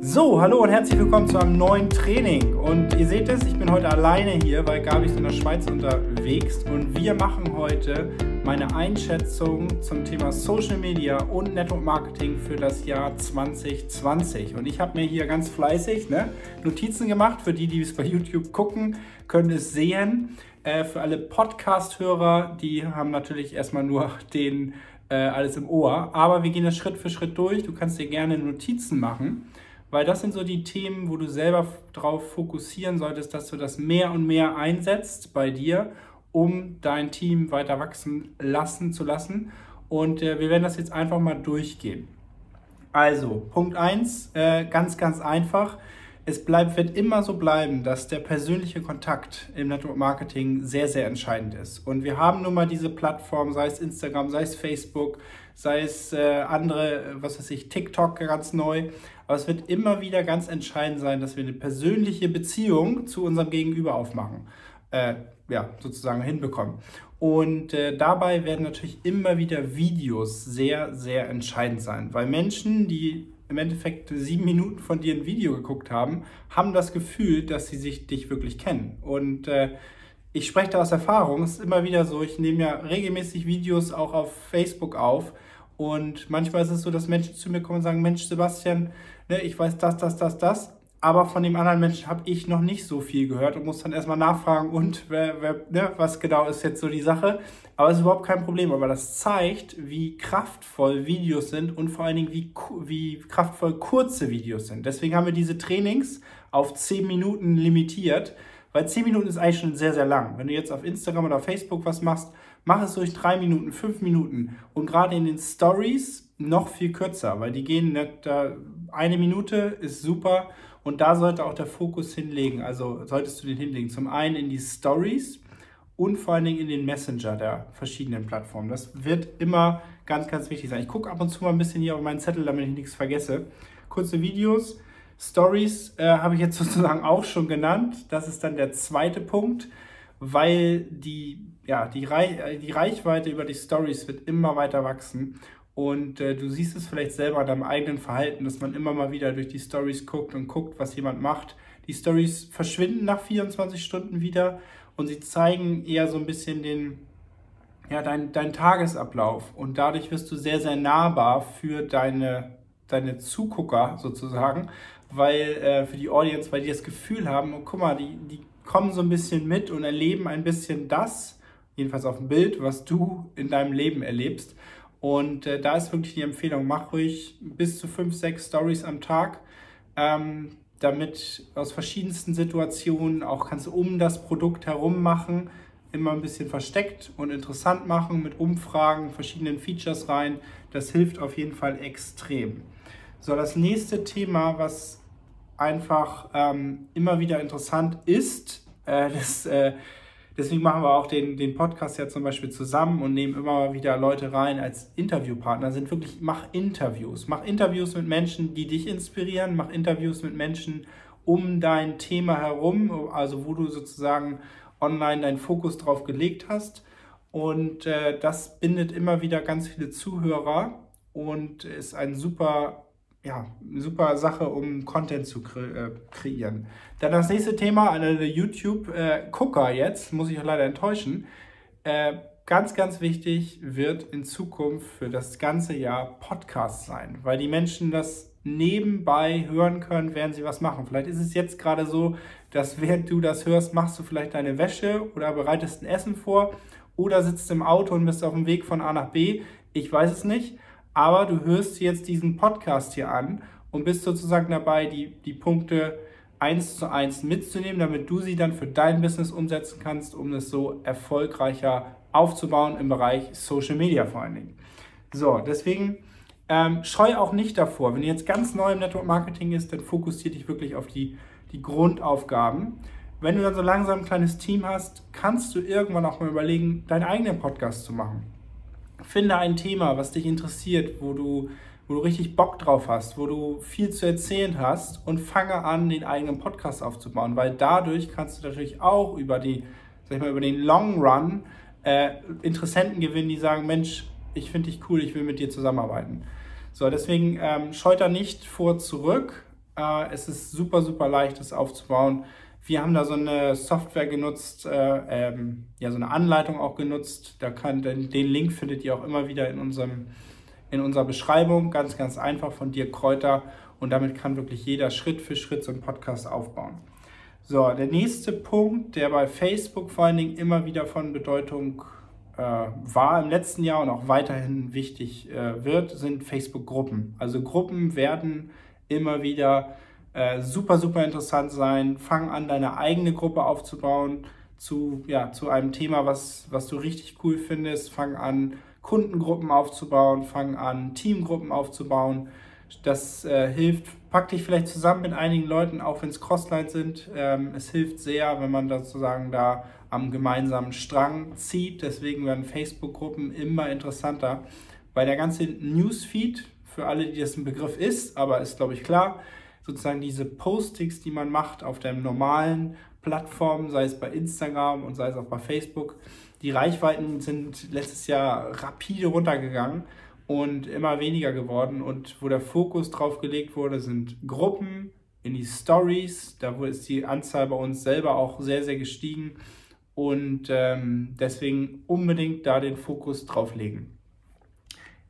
So, hallo und herzlich willkommen zu einem neuen Training. Und ihr seht es, ich bin heute alleine hier, weil Gabi ist in der Schweiz unterwegs. Und wir machen heute meine Einschätzung zum Thema Social Media und Network Marketing für das Jahr 2020. Und ich habe mir hier ganz fleißig ne, Notizen gemacht. Für die, die es bei YouTube gucken, können es sehen. Äh, für alle Podcast-Hörer, die haben natürlich erstmal nur den äh, alles im Ohr. Aber wir gehen das Schritt für Schritt durch. Du kannst dir gerne Notizen machen weil das sind so die Themen, wo du selber darauf fokussieren solltest, dass du das mehr und mehr einsetzt bei dir, um dein Team weiter wachsen lassen zu lassen. Und äh, wir werden das jetzt einfach mal durchgehen. Also, Punkt 1, äh, ganz, ganz einfach. Es bleibt, wird immer so bleiben, dass der persönliche Kontakt im Network Marketing sehr, sehr entscheidend ist. Und wir haben nun mal diese Plattform, sei es Instagram, sei es Facebook, sei es äh, andere, was weiß ich, TikTok ganz neu. Aber es wird immer wieder ganz entscheidend sein, dass wir eine persönliche Beziehung zu unserem Gegenüber aufmachen. Äh, ja, sozusagen hinbekommen. Und äh, dabei werden natürlich immer wieder Videos sehr, sehr entscheidend sein, weil Menschen, die im Endeffekt sieben Minuten von dir ein Video geguckt haben, haben das Gefühl, dass sie sich dich wirklich kennen. Und äh, ich spreche da aus Erfahrung. Es ist immer wieder so, ich nehme ja regelmäßig Videos auch auf Facebook auf. Und manchmal ist es so, dass Menschen zu mir kommen und sagen, Mensch, Sebastian, ne, ich weiß das, das, das, das, aber von dem anderen Menschen habe ich noch nicht so viel gehört und muss dann erstmal nachfragen, und wer, wer, ne, was genau ist jetzt so die Sache. Aber es ist überhaupt kein Problem, aber das zeigt, wie kraftvoll Videos sind und vor allen Dingen, wie, wie kraftvoll kurze Videos sind. Deswegen haben wir diese Trainings auf 10 Minuten limitiert, weil 10 Minuten ist eigentlich schon sehr, sehr lang. Wenn du jetzt auf Instagram oder Facebook was machst, mach es durch 3 Minuten, 5 Minuten und gerade in den Stories noch viel kürzer, weil die gehen nicht, da eine Minute ist super und da sollte auch der Fokus hinlegen. Also solltest du den hinlegen. Zum einen in die Stories und vor allen Dingen in den Messenger der verschiedenen Plattformen. Das wird immer ganz, ganz wichtig sein. Ich gucke ab und zu mal ein bisschen hier auf meinen Zettel, damit ich nichts vergesse. Kurze Videos, Stories äh, habe ich jetzt sozusagen auch schon genannt. Das ist dann der zweite Punkt, weil die, ja, die, Reich, die Reichweite über die Stories wird immer weiter wachsen. Und äh, du siehst es vielleicht selber an deinem eigenen Verhalten, dass man immer mal wieder durch die Stories guckt und guckt, was jemand macht. Die Stories verschwinden nach 24 Stunden wieder und sie zeigen eher so ein bisschen den, ja, dein, dein Tagesablauf. Und dadurch wirst du sehr, sehr nahbar für deine, deine Zugucker sozusagen, weil äh, für die Audience, weil die das Gefühl haben, oh, guck mal, die, die kommen so ein bisschen mit und erleben ein bisschen das, jedenfalls auf dem Bild, was du in deinem Leben erlebst. Und äh, da ist wirklich die Empfehlung, mach ruhig bis zu fünf, sechs Stories am Tag, ähm, damit aus verschiedensten Situationen auch kannst du um das Produkt herum machen, immer ein bisschen versteckt und interessant machen mit Umfragen, verschiedenen Features rein. Das hilft auf jeden Fall extrem. So, das nächste Thema, was einfach ähm, immer wieder interessant ist, äh, das äh, Deswegen machen wir auch den, den Podcast ja zum Beispiel zusammen und nehmen immer wieder Leute rein als Interviewpartner. Sind wirklich, mach Interviews. Mach Interviews mit Menschen, die dich inspirieren. Mach Interviews mit Menschen um dein Thema herum, also wo du sozusagen online deinen Fokus drauf gelegt hast. Und äh, das bindet immer wieder ganz viele Zuhörer und ist ein super ja, super Sache, um Content zu kre äh, kreieren. Dann das nächste Thema, eine YouTube-Gucker äh, jetzt, muss ich leider enttäuschen. Äh, ganz, ganz wichtig wird in Zukunft für das ganze Jahr Podcast sein, weil die Menschen das nebenbei hören können, während sie was machen. Vielleicht ist es jetzt gerade so, dass während du das hörst, machst du vielleicht deine Wäsche oder bereitest ein Essen vor oder sitzt im Auto und bist auf dem Weg von A nach B. Ich weiß es nicht aber du hörst jetzt diesen Podcast hier an und bist sozusagen dabei, die, die Punkte eins zu eins mitzunehmen, damit du sie dann für dein Business umsetzen kannst, um es so erfolgreicher aufzubauen im Bereich Social Media vor allen Dingen. So, deswegen ähm, scheu auch nicht davor. Wenn du jetzt ganz neu im Network Marketing ist, dann fokussiere dich wirklich auf die, die Grundaufgaben. Wenn du dann so langsam ein kleines Team hast, kannst du irgendwann auch mal überlegen, deinen eigenen Podcast zu machen finde ein Thema, was dich interessiert, wo du, wo du richtig Bock drauf hast, wo du viel zu erzählen hast und fange an, den eigenen Podcast aufzubauen, weil dadurch kannst du natürlich auch über die, sag ich mal, über den Long Run äh, Interessenten gewinnen, die sagen, Mensch, ich finde dich cool, ich will mit dir zusammenarbeiten. So, deswegen ähm, scheut da nicht vor zurück. Äh, es ist super, super leicht, das aufzubauen. Wir haben da so eine Software genutzt, äh, ähm, ja, so eine Anleitung auch genutzt. Da kann, den, den Link findet ihr auch immer wieder in, unserem, in unserer Beschreibung. Ganz, ganz einfach von Dirk Kräuter. Und damit kann wirklich jeder Schritt für Schritt so einen Podcast aufbauen. So, der nächste Punkt, der bei Facebook vor allen Dingen immer wieder von Bedeutung äh, war im letzten Jahr und auch weiterhin wichtig äh, wird, sind Facebook-Gruppen. Also Gruppen werden immer wieder äh, super, super interessant sein. Fang an, deine eigene Gruppe aufzubauen zu, ja, zu einem Thema, was, was du richtig cool findest. Fang an, Kundengruppen aufzubauen, fang an, Teamgruppen aufzubauen. Das äh, hilft, pack dich vielleicht zusammen mit einigen Leuten, auch wenn es Crosslines sind. Ähm, es hilft sehr, wenn man sozusagen da am gemeinsamen Strang zieht. Deswegen werden Facebook-Gruppen immer interessanter, weil der ganze Newsfeed, für alle, die das ein Begriff ist, aber ist, glaube ich, klar, sozusagen diese Postings, die man macht auf der normalen Plattform, sei es bei Instagram und sei es auch bei Facebook, die Reichweiten sind letztes Jahr rapide runtergegangen und immer weniger geworden. Und wo der Fokus drauf gelegt wurde, sind Gruppen in die Stories. Da ist die Anzahl bei uns selber auch sehr, sehr gestiegen. Und ähm, deswegen unbedingt da den Fokus drauf legen.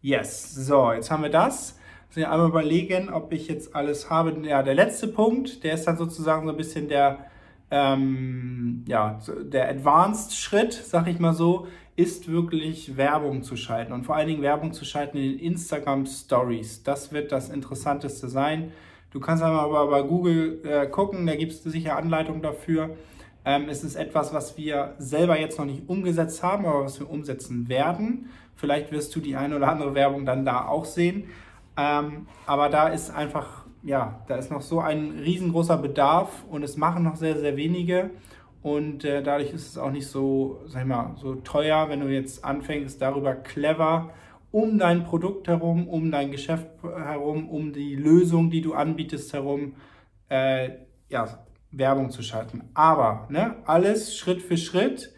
Yes, so, jetzt haben wir das. Also einmal überlegen, ob ich jetzt alles habe. Ja, der letzte Punkt, der ist dann sozusagen so ein bisschen der, ähm, ja, der Advanced-Schritt, sag ich mal so, ist wirklich Werbung zu schalten und vor allen Dingen Werbung zu schalten in den Instagram Stories. Das wird das Interessanteste sein. Du kannst einmal bei Google äh, gucken, da gibt es sicher Anleitungen dafür. Ähm, es ist etwas, was wir selber jetzt noch nicht umgesetzt haben, aber was wir umsetzen werden. Vielleicht wirst du die eine oder andere Werbung dann da auch sehen. Ähm, aber da ist einfach, ja, da ist noch so ein riesengroßer Bedarf und es machen noch sehr, sehr wenige. Und äh, dadurch ist es auch nicht so, sag ich mal, so teuer, wenn du jetzt anfängst, darüber clever um dein Produkt herum, um dein Geschäft herum, um die Lösung, die du anbietest herum, äh, ja, Werbung zu schalten. Aber ne, alles Schritt für Schritt.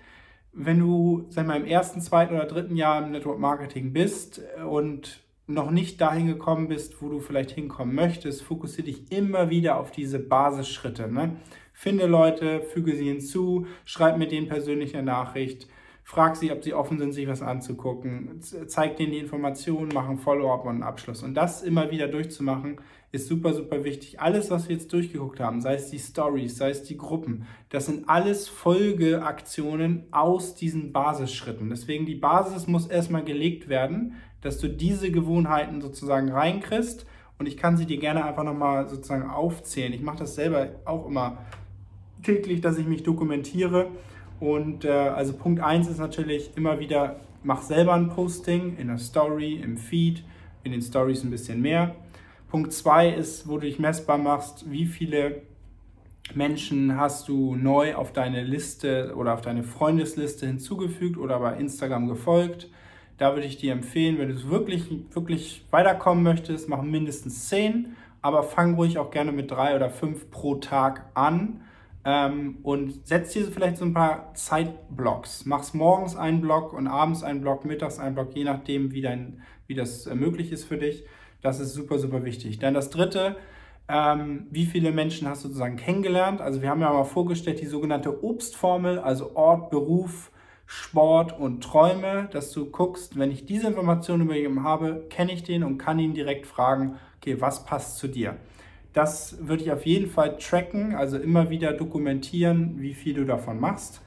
Wenn du, sag mal, im ersten, zweiten oder dritten Jahr im Network Marketing bist und noch nicht dahin gekommen bist, wo du vielleicht hinkommen möchtest, fokussiere dich immer wieder auf diese Basisschritte. Ne? Finde Leute, füge sie hinzu, schreib mit denen persönlich eine Nachricht, frag sie, ob sie offen sind, sich was anzugucken, zeig denen die Informationen, mach ein Follow-up und einen Abschluss. Und das immer wieder durchzumachen, ist super, super wichtig. Alles, was wir jetzt durchgeguckt haben, sei es die Stories, sei es die Gruppen, das sind alles Folgeaktionen aus diesen Basisschritten. Deswegen die Basis muss erstmal gelegt werden, dass du diese Gewohnheiten sozusagen reinkriegst. Und ich kann sie dir gerne einfach nochmal sozusagen aufzählen. Ich mache das selber auch immer täglich, dass ich mich dokumentiere. Und äh, also Punkt 1 ist natürlich immer wieder, mach selber ein Posting in der Story, im Feed, in den Stories ein bisschen mehr. Punkt 2 ist, wo du dich messbar machst, wie viele Menschen hast du neu auf deine Liste oder auf deine Freundesliste hinzugefügt oder bei Instagram gefolgt. Da würde ich dir empfehlen, wenn du wirklich, wirklich weiterkommen möchtest, mach mindestens 10, aber fang ruhig auch gerne mit drei oder fünf pro Tag an. Ähm, und setz dir vielleicht so ein paar Zeitblocks. Mach's morgens einen Block und abends einen Block, mittags einen Block, je nachdem, wie, dein, wie das äh, möglich ist für dich. Das ist super, super wichtig. Dann das dritte, ähm, wie viele Menschen hast du sozusagen kennengelernt? Also wir haben ja mal vorgestellt, die sogenannte Obstformel, also Ort, Beruf, Sport und Träume, dass du guckst, wenn ich diese Informationen über jemanden habe, kenne ich den und kann ihn direkt fragen, okay, was passt zu dir? Das würde ich auf jeden Fall tracken, also immer wieder dokumentieren, wie viel du davon machst.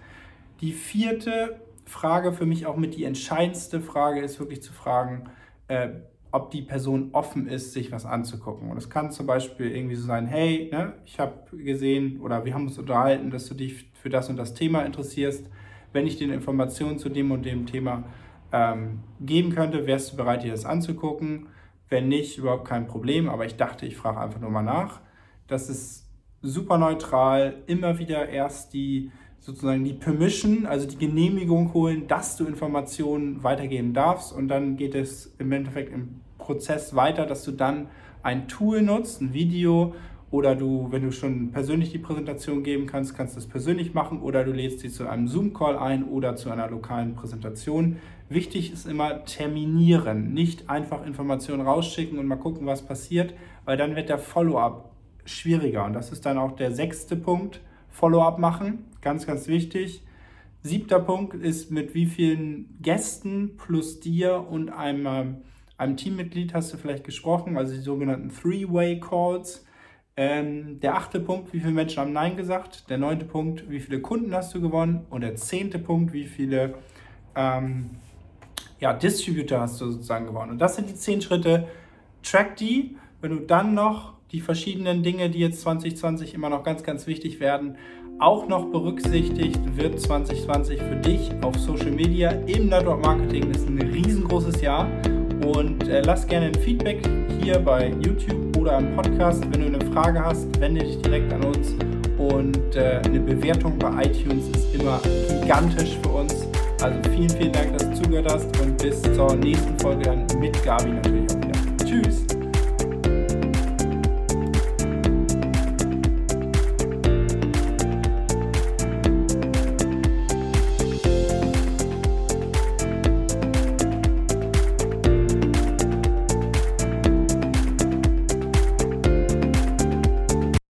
Die vierte Frage, für mich auch mit die entscheidendste Frage, ist wirklich zu fragen, äh, ob die Person offen ist, sich was anzugucken. Und es kann zum Beispiel irgendwie so sein, hey, ne, ich habe gesehen oder wir haben uns unterhalten, dass du dich für das und das Thema interessierst wenn ich dir Informationen zu dem und dem Thema ähm, geben könnte, wärst du bereit, dir das anzugucken. Wenn nicht, überhaupt kein Problem. Aber ich dachte, ich frage einfach nur mal nach. Das ist super neutral. Immer wieder erst die sozusagen die Permission, also die Genehmigung holen, dass du Informationen weitergeben darfst. Und dann geht es im Endeffekt im Prozess weiter, dass du dann ein Tool nutzt, ein Video, oder du, wenn du schon persönlich die Präsentation geben kannst, kannst du es persönlich machen oder du lädst sie zu einem Zoom-Call ein oder zu einer lokalen Präsentation. Wichtig ist immer terminieren, nicht einfach Informationen rausschicken und mal gucken, was passiert, weil dann wird der Follow-up schwieriger. Und das ist dann auch der sechste Punkt. Follow-up machen, ganz, ganz wichtig. Siebter Punkt ist, mit wie vielen Gästen plus dir und einem, einem Teammitglied hast du vielleicht gesprochen, also die sogenannten Three-Way Calls. Ähm, der achte Punkt, wie viele Menschen haben Nein gesagt. Der neunte Punkt, wie viele Kunden hast du gewonnen. Und der zehnte Punkt, wie viele ähm, ja, Distributor hast du sozusagen gewonnen. Und das sind die zehn Schritte. Track die. Wenn du dann noch die verschiedenen Dinge, die jetzt 2020 immer noch ganz, ganz wichtig werden, auch noch berücksichtigt, wird 2020 für dich auf Social Media im Network Marketing ist ein riesengroßes Jahr. Und äh, lass gerne ein Feedback hier bei YouTube oder am Podcast. Wenn du eine Frage hast, wende dich direkt an uns. Und äh, eine Bewertung bei iTunes ist immer gigantisch für uns. Also vielen, vielen Dank, dass du zugehört hast und bis zur nächsten Folge dann mit Gabi natürlich!